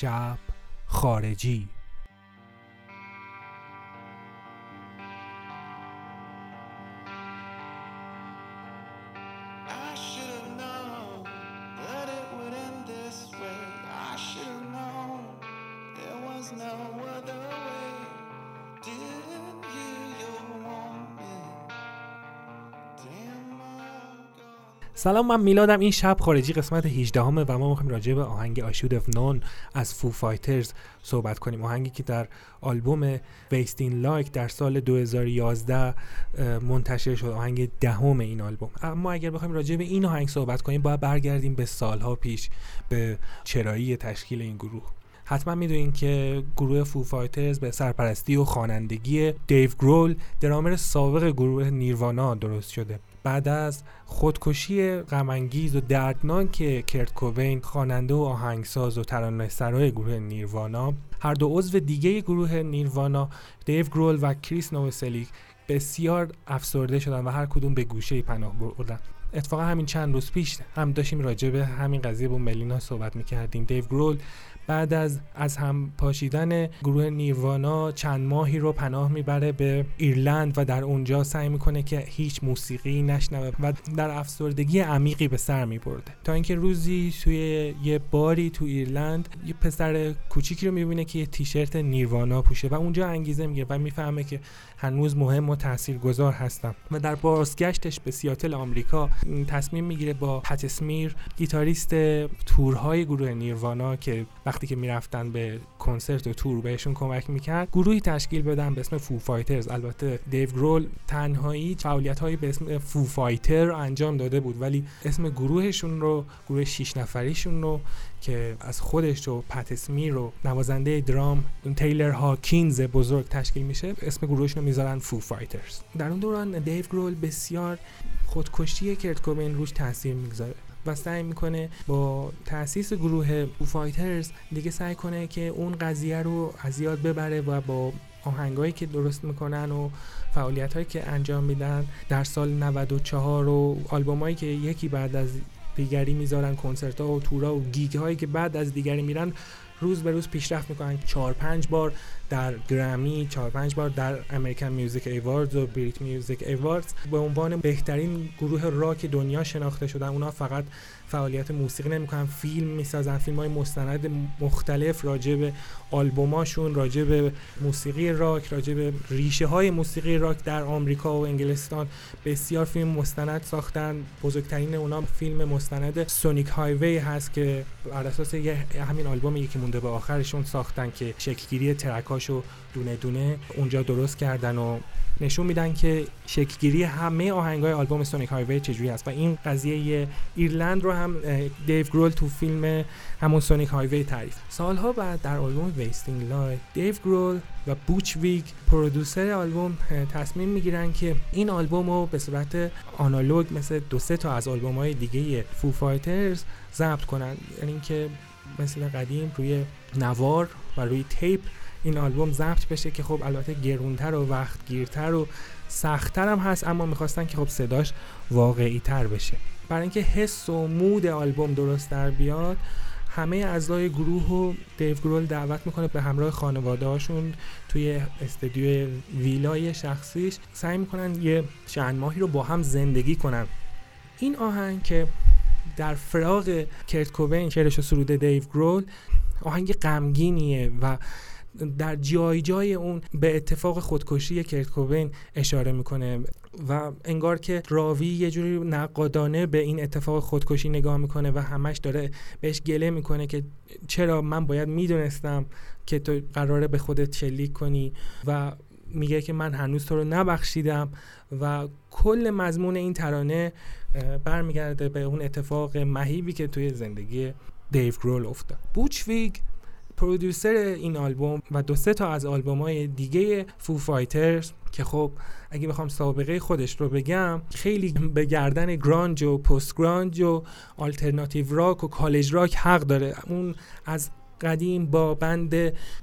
شب خارجی. سلام من میلادم. این شب خارجی قسمت 18 اُمه و ما می‌خوایم راجع به آهنگ I Should Have Known از Foo Fighters صحبت کنیم. آهنگی که در آلبوم Wasting Light در سال 2011 منتشر شد. آهنگ دهم این آلبوم. اما اگر بخوایم راجع به این آهنگ صحبت کنیم باید برگردیم به سالها پیش به چرایی تشکیل این گروه. حتما می‌دونین که گروه Foo Fighters به سرپرستی و خوانندگی دیو گرول درامر سابق گروه نیروانا درست شده. بعد از خودکشی غم‌انگیز و دردناک کرت کوبین خواننده و آهنگساز و ترانه سرای گروه نیروانا هر دو عضو دیگه گروه نیروانا دیو گرول و کریس نوسلیک بسیار افسرده شدن و هر کدوم به گوشه پناه بردن. اتفاقا همین چند روز پیش هم داشتیم راجع به همین قضیه با ملینا صحبت می‌کردیم. دیو گرول بعد از از هم پاشیدن گروه نیروانا چند ماهی رو پناه می‌بره به ایرلند و در اونجا سعی می‌کنه که هیچ موسیقی نشنوه و در افسردگی عمیقی به سر میبرده. تا اینکه روزی توی یه باری تو ایرلند یه پسر کوچیکی رو می‌بینه که یه تیشرت نیروانا پوشه و اونجا انگیزه می‌گیره و می‌فهمه که هنوز مهم و تاثیرگذار هستم. و در بازگشتش به سیاتل آمریکا تصمیم می‌گیره با پت اسمیر گیتاریست تورهای گروه نیروانا که که می‌رفتن به کنسرت و تور بهشون کمک می‌کرد گروهی تشکیل بدن به اسم فو فایترز البته دیو گرول تنهایی فعالیت هایی به اسم فو فایتر انجام داده بود ولی اسم گروهشون رو گروه 6 نفریشون رو که از خودش و پت اسمیر و نوازنده درام تیلر هاکینز بزرگ تشکیل میشه اسم گروهشون رو می‌ذارن فو فایترز در اون دوران دیو گرول بسیار خودکشی کرت کوبین روش تاثیر می‌گذاره. و سعی می‌کنه با تاسیس گروه فایترز دیگه سعی کنه که اون قضیه رو از یاد ببره و با آهنگایی که درست می‌کنن و فعالیت هایی که انجام میدن در سال 94 و آلبومایی که یکی بعد از دیگری می‌ذارن کنسرت ها و تورا و gig هایی که بعد از دیگری میرن روز به روز پیشرفت می‌کنن. چهار پنج بار در گرمی چهار پنج بار در American Music Awards و Brit Music Awards به عنوان بهترین گروه راک دنیا شناخته شدن اونا فقط فعالیت موسیقی نمی‌کنن فیلم می‌سازن فیلم های مستند مختلف راجع به آلبوماشون راجع به موسیقی راک راجع به ریشه های موسیقی راک در آمریکا و انگلستان. بسیار فیلم مستند ساختن. بزرگترین اونا فیلم مستند Sonic Highways هست که بر اساس همین آلبوم یکی مونده به آخرشون ساختن که شکلگیری track اشو دونه دونه اونجا درست کردن و نشون میدن که شکلگیری همه آهنگای آلبوم Sonic Highways چجوری هست و این قضیه ایرلند رو هم دیو گرول تو فیلم همون Sonic Highways تعریف سالها بعد در آلبوم Wasting Light دیو گرول و بوچ ویگ producer آلبوم تصمیم می‌گیرن که این آلبوم رو به صورت آنالوگ مثل دو سه تا از آلبوم های دیگه فو فایترز ضبط کنن. یعنی اینکه مثل قدیم روی نوار و روی tape این آلبوم ضبط بشه که خب البته گرونتر و وقت گیرتر و سختتر هم هست اما می‌خواستن که خب صداش واقعی تر بشه. برای اینکه حس و mood آلبوم درست در بیاد همه اعضای گروه و دیو گرول دعوت می‌کنه به همراه خانواده هاشون توی استودیو ویلای شخصیش سعی می‌کنن یه چند ماهی رو با هم زندگی کنن. این آهنگ که در فراغ کرت کوبین شعرش و سروده دیو گرول آهنگ غمگینیه و در جای جای اون به اتفاق خودکشی کرت کوبین اشاره می‌کنه و انگار که راوی یه جوری نقادانه به این اتفاق خودکشی نگاه می‌کنه و همش داره بهش گله می‌کنه که چرا من باید می‌دونستم که تو قراره به خودت شلیک کنی و میگه که من هنوز تو رو نبخشیدم و کل مضمون این ترانه برمیگرده به اون اتفاق مهیبی که توی زندگی دیو گرول افتاد. بوچویگ پرودوسر این آلبوم و دو سه تا از آلبوم های دیگه فو فایترز که خب اگه بخوام سابقه خودش رو بگم خیلی به گردن گرانج و پست گرانج و alternative rock و college rock حق داره. اون از قدیم با band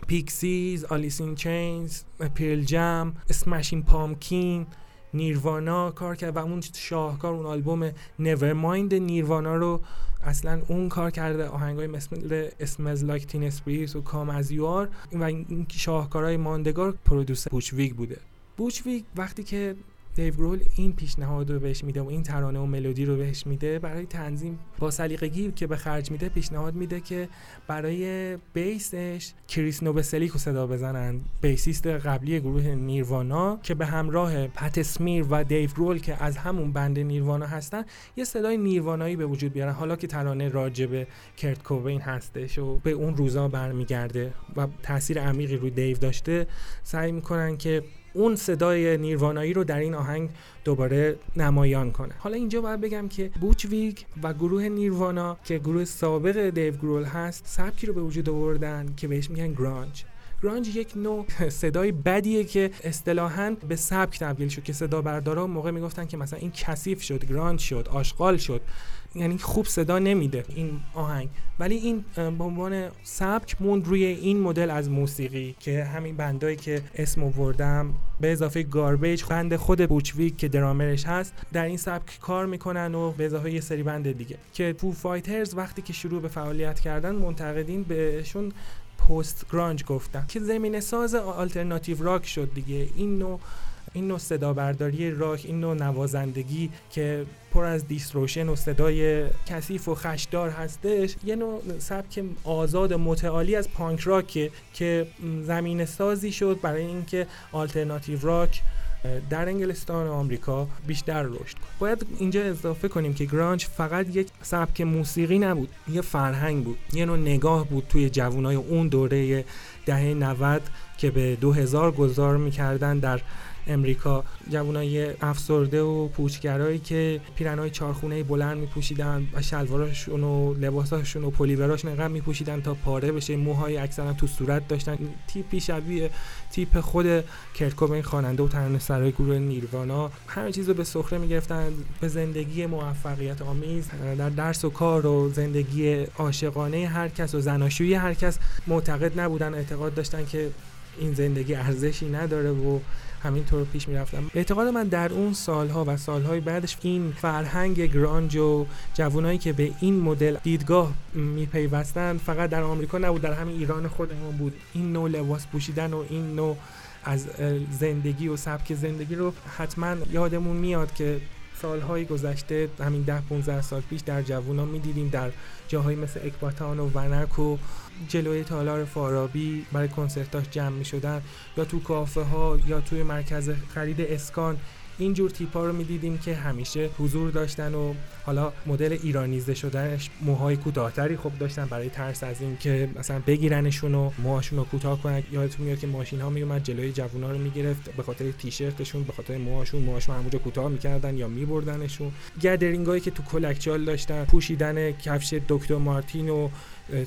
پیکسیز، Alice in Chains، Pearl Jam، Smashing Pumpkins نیروانا کار کرد و اون شاهکار اون آلبوم Nevermind نیروانا رو اصلا اون کار کرده. آهنگای مثل Smells Like Teen Spirit و Come As You Are و این شاهکارهای ماندگار producer بوچ ویگ بوده. بوچ ویگ وقتی که دیو گرول این پیشنهاد رو بهش میده و این ترانه و ملودی رو بهش میده. برای تنظیم با سلیقگی که به خرج میده پیشنهاد میده که برای بیسش کریس نوبسلیک رو صدا بزنن. بیسیست قبلی گروه نیروانا که به همراه پت اسمیر و دیو گرول که از همون بند نیروانا هستن یه صدای نیروانایی به وجود بیارن. حالا که ترانه راجب کرت کوبین هستش و به اون روزا برمیگرده و تاثیر عمیقی روی دیو داشته سعی می‌کنن که اون صدای نیروانایی رو در این آهنگ دوباره نمایان کنه. حالا اینجا باید بگم که بوچویک و گروه نیروانا که گروه سابق دیو گرول هست سبکی رو به وجود آوردن که بهش میگن گرانج. گرانج یک نوع صدای بدیه که اصطلاحا به سبک تبدیل شد که صدا بردارا موقع می‌گفتن که مثلا این کثیف شد گرانج شد آشغال شد. یعنی خوب صدا نمیده این آهنگ. ولی این به عنوان سبک موند روی این مدل از موسیقی که همین بندایی که اسم آوردم به اضافه Garbage band خود بوچ ویگ که درامرش هست در این سبک کار می‌کنن و به اضافه یه سری band دیگه. که فو فایترز وقتی که شروع به فعالیت کردن منتقدین بهشون post-grunge گفتن. که زمینه ساز alternative rock شد دیگه. این نوع این نوع صدا برداری راک این نوع نوازندگی که پر از distortion و صدای کثیف و خشدار هستش یه نوع سبک آزاد متعالی از punk rock که زمین سازی شد برای اینکه آلترناتیو راک در انگلستان و آمریکا بیشتر رشد کنه. باید اینجا اضافه کنیم که گرانج فقط یک سبک موسیقی نبود یه فرهنگ بود یه نوع نگاه بود توی جوانای اون دوره دهه 90 که به 2000 گذار می‌کردن در امریکا. جوانای افسرده و پوچگرایی که پیرنهای چارخونه بلند میپوشیدن و شلواراشون و لباساشون و پلیوراشون انقدر میپوشیدن تا پاره بشه. موهای اکثرا تو صورت داشتن. تیپی شبیه تیپ خود کرکوبین خواننده و ترانه سرای گروه نیروانا. همه چیز رو به سخره می‌گرفتن. به زندگی موفقیت آمیز در درس و کار و زندگی عاشقانه هر کس و زناشویی هر کس معتقد نبودن. اعتقاد داشتن که این زندگی ارزشی نداره و همینطور پیش می‌رفتم. اعتقاد من در اون سالها و سالهای بعدش این فرهنگ گرانج و جوانایی که به این مدل دیدگاه میپیوستن فقط در آمریکا نبود در همین ایران خودمون بود. این نوع لباس پوشیدن و این نوع از زندگی و سبک زندگی رو حتما یادمون میاد که سالهای گذشته همین ده 15 سال پیش در جوونا می‌دیدیم در جاهایی مثل اکباتان و ونک و جلوی تالار فارابی برای کنسرتاش جمع می شدن یا تو کافه ها یا توی مرکز خرید اسکان اینجور تیپا رو می‌دیدیم که همیشه حضور داشتن و حالا مدل ایرانیزه شدنش موهای کوتاهتری خب داشتن برای ترس از این که مثلا بگیرنشون و موهاشون رو کوتاه کنن. یادتون میاد که ماشین ها میومد جلوی جوونا رو می‌گرفت به خاطر تیشرتشون به خاطر موهاشون. موهاشون همونجا کوتاه می‌کردن یا میبردنشون. گدرینگ هایی که تو کلکچال داشتن پوشیدن کفش دکتر مارتین و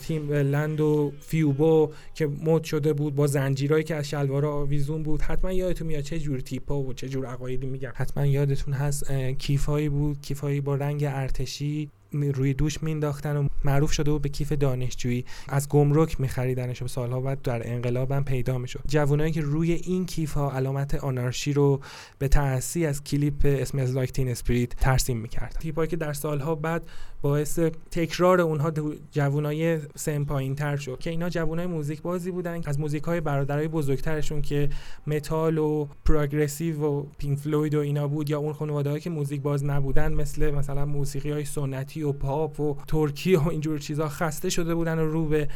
تیم لند و فیوبو که مد شده بود با زنجیرهایی که از شلوارا آویزون بود. حتما یادتون میاد چه جور تیپا و چه جور عقایدی میگم. حتما یادتون هست کیفایی بود. کیفایی با رنگ ارتشی روی دوش مینداختن و معروف شده بود به کیف دانشجویی. از گمرک میخریدنش و سالها بعد در انقلاب هم پیدا می‌شد. جوانایی که روی این کیف ها علامت آنارشی رو به تأسی از کلیپ Smells Like Teen Spirit ترسیم می‌کرد تیپایی که در سالها بعد باعث تکرار اونها جوانای سن پایین تر شد که اینا جوانای موزیک بازی بودن از موزیک های برادرای بزرگترشون که متال و progressive و پینک فلوید و اینا بود یا اون خانواده که موزیک باز نبودن مثل مثلا موسیقی های سنتی و پاپ و ترکی و اینجور چیزا خسته شده بودن و رو به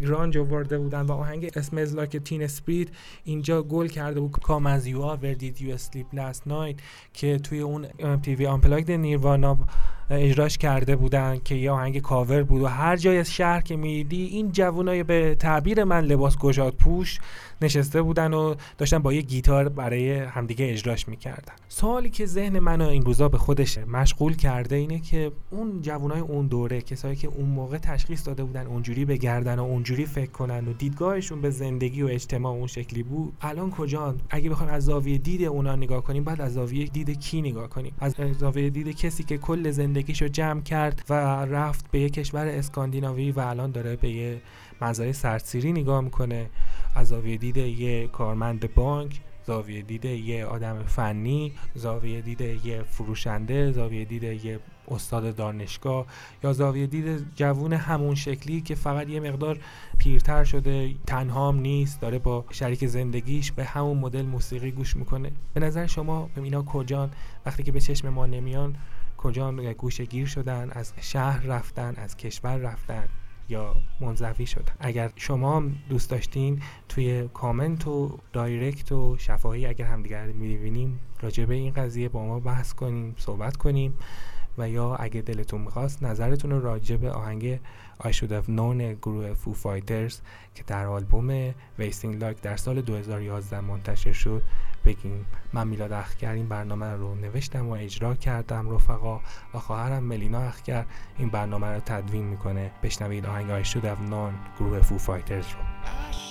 grunge آورده بودن و آهنگ Smells Like Teen Spirit اینجا گل کرده بود. Come As You Are Where Did You Sleep Last Night که توی اون MTV Unplugged نیروانا اجراش کرده بودن که یه آهنگ کاور بود و هر جای از شهر که میدیدی این جوانای به تعبیر من لباس گشاد پوش نشسته بودن و داشتن با یه گیتار برای همدیگه اجراش می‌کردن. سوالی که ذهن منو این روزا به خودش مشغول کرده اینه که اون جوانای اون دوره کسایی که اون موقع تشخیص داده بودن اونجوری بگردن و اونجوری فکر کنن و دیدگاهشون به زندگی و اجتماع اون شکلی بود الان کجا اگه بخوایم از زاویه دید اونا نگاه کنیم بعد از زاویه دید کی نگاه کنیم؟ از زاویه دید کسی که کل زندگیشو جمع کرد و رفت به یه کشور اسکاندیناوی و الان داره به یه مزایای سرسیری نگاه می‌کنه. از زاویه دید یه کارمند بانک زاویه دید یه آدم فنی زاویه دید یه فروشنده زاویه دید یه استاد دانشگاه یا زاویه دید جوون همون شکلی که فقط یه مقدار پیرتر شده تنهام نیست داره با شریک زندگیش به همون مدل موسیقی گوش می‌کنه. به نظر شما اینا کجان؟ وقتی که به چشم ما نمیان کجان گوشه گیر شدن از شهر رفتن از کشور رفتن یا منزوی شدن. اگر شما دوست داشتین توی کامنت و direct و شفاهی اگر همدیگر می‌بینیم راجع به این قضیه با ما بحث کنیم صحبت کنیم و یا اگه دلتون می‌خواست نظرتون راجع به آهنگ I Should Have Known گروه فو فایترز که در آلبوم Wasting Light در سال 2011 منتشر شد. بگیم من میلاد اخگر این برنامه رو نوشتم و اجرا کردم رفقا. و خواهرم ملینا اخگر این برنامه رو تدوین می‌کنه. بشنوید آهنگ I Should Have Known گروه فو فایترز رو.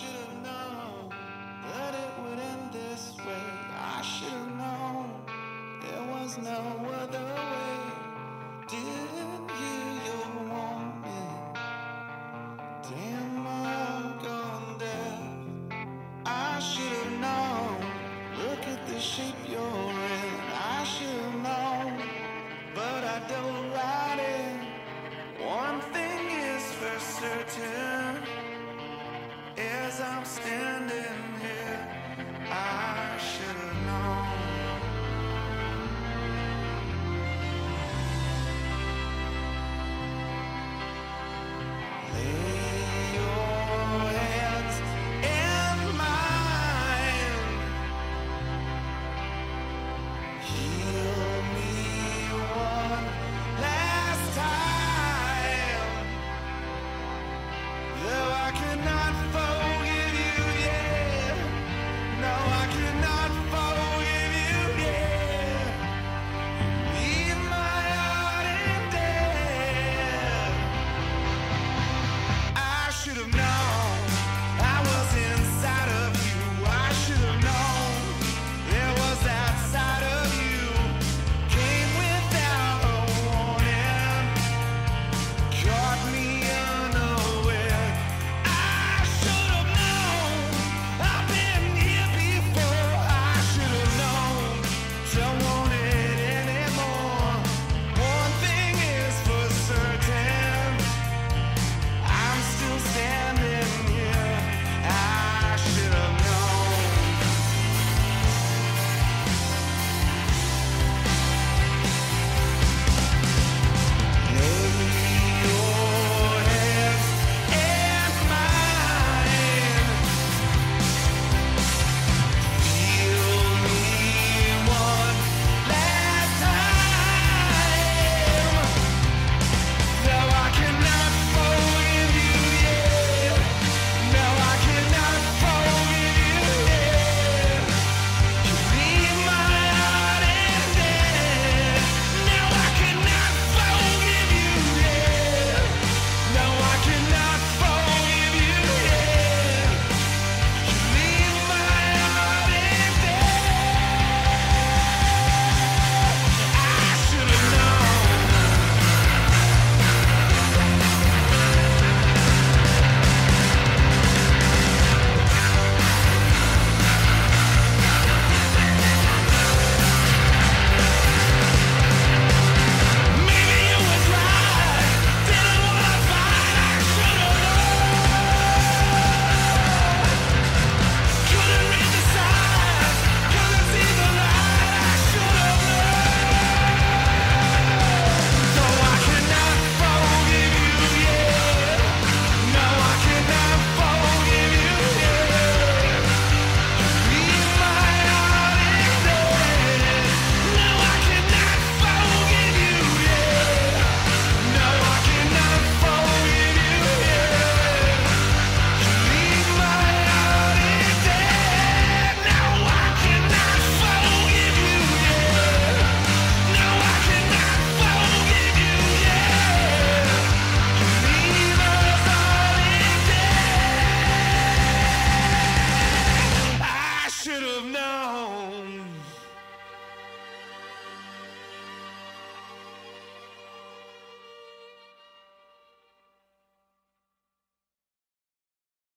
should've known. Look at the shape you're in. I should've known, but I don't ride it. One thing is for certain, as I'm standing.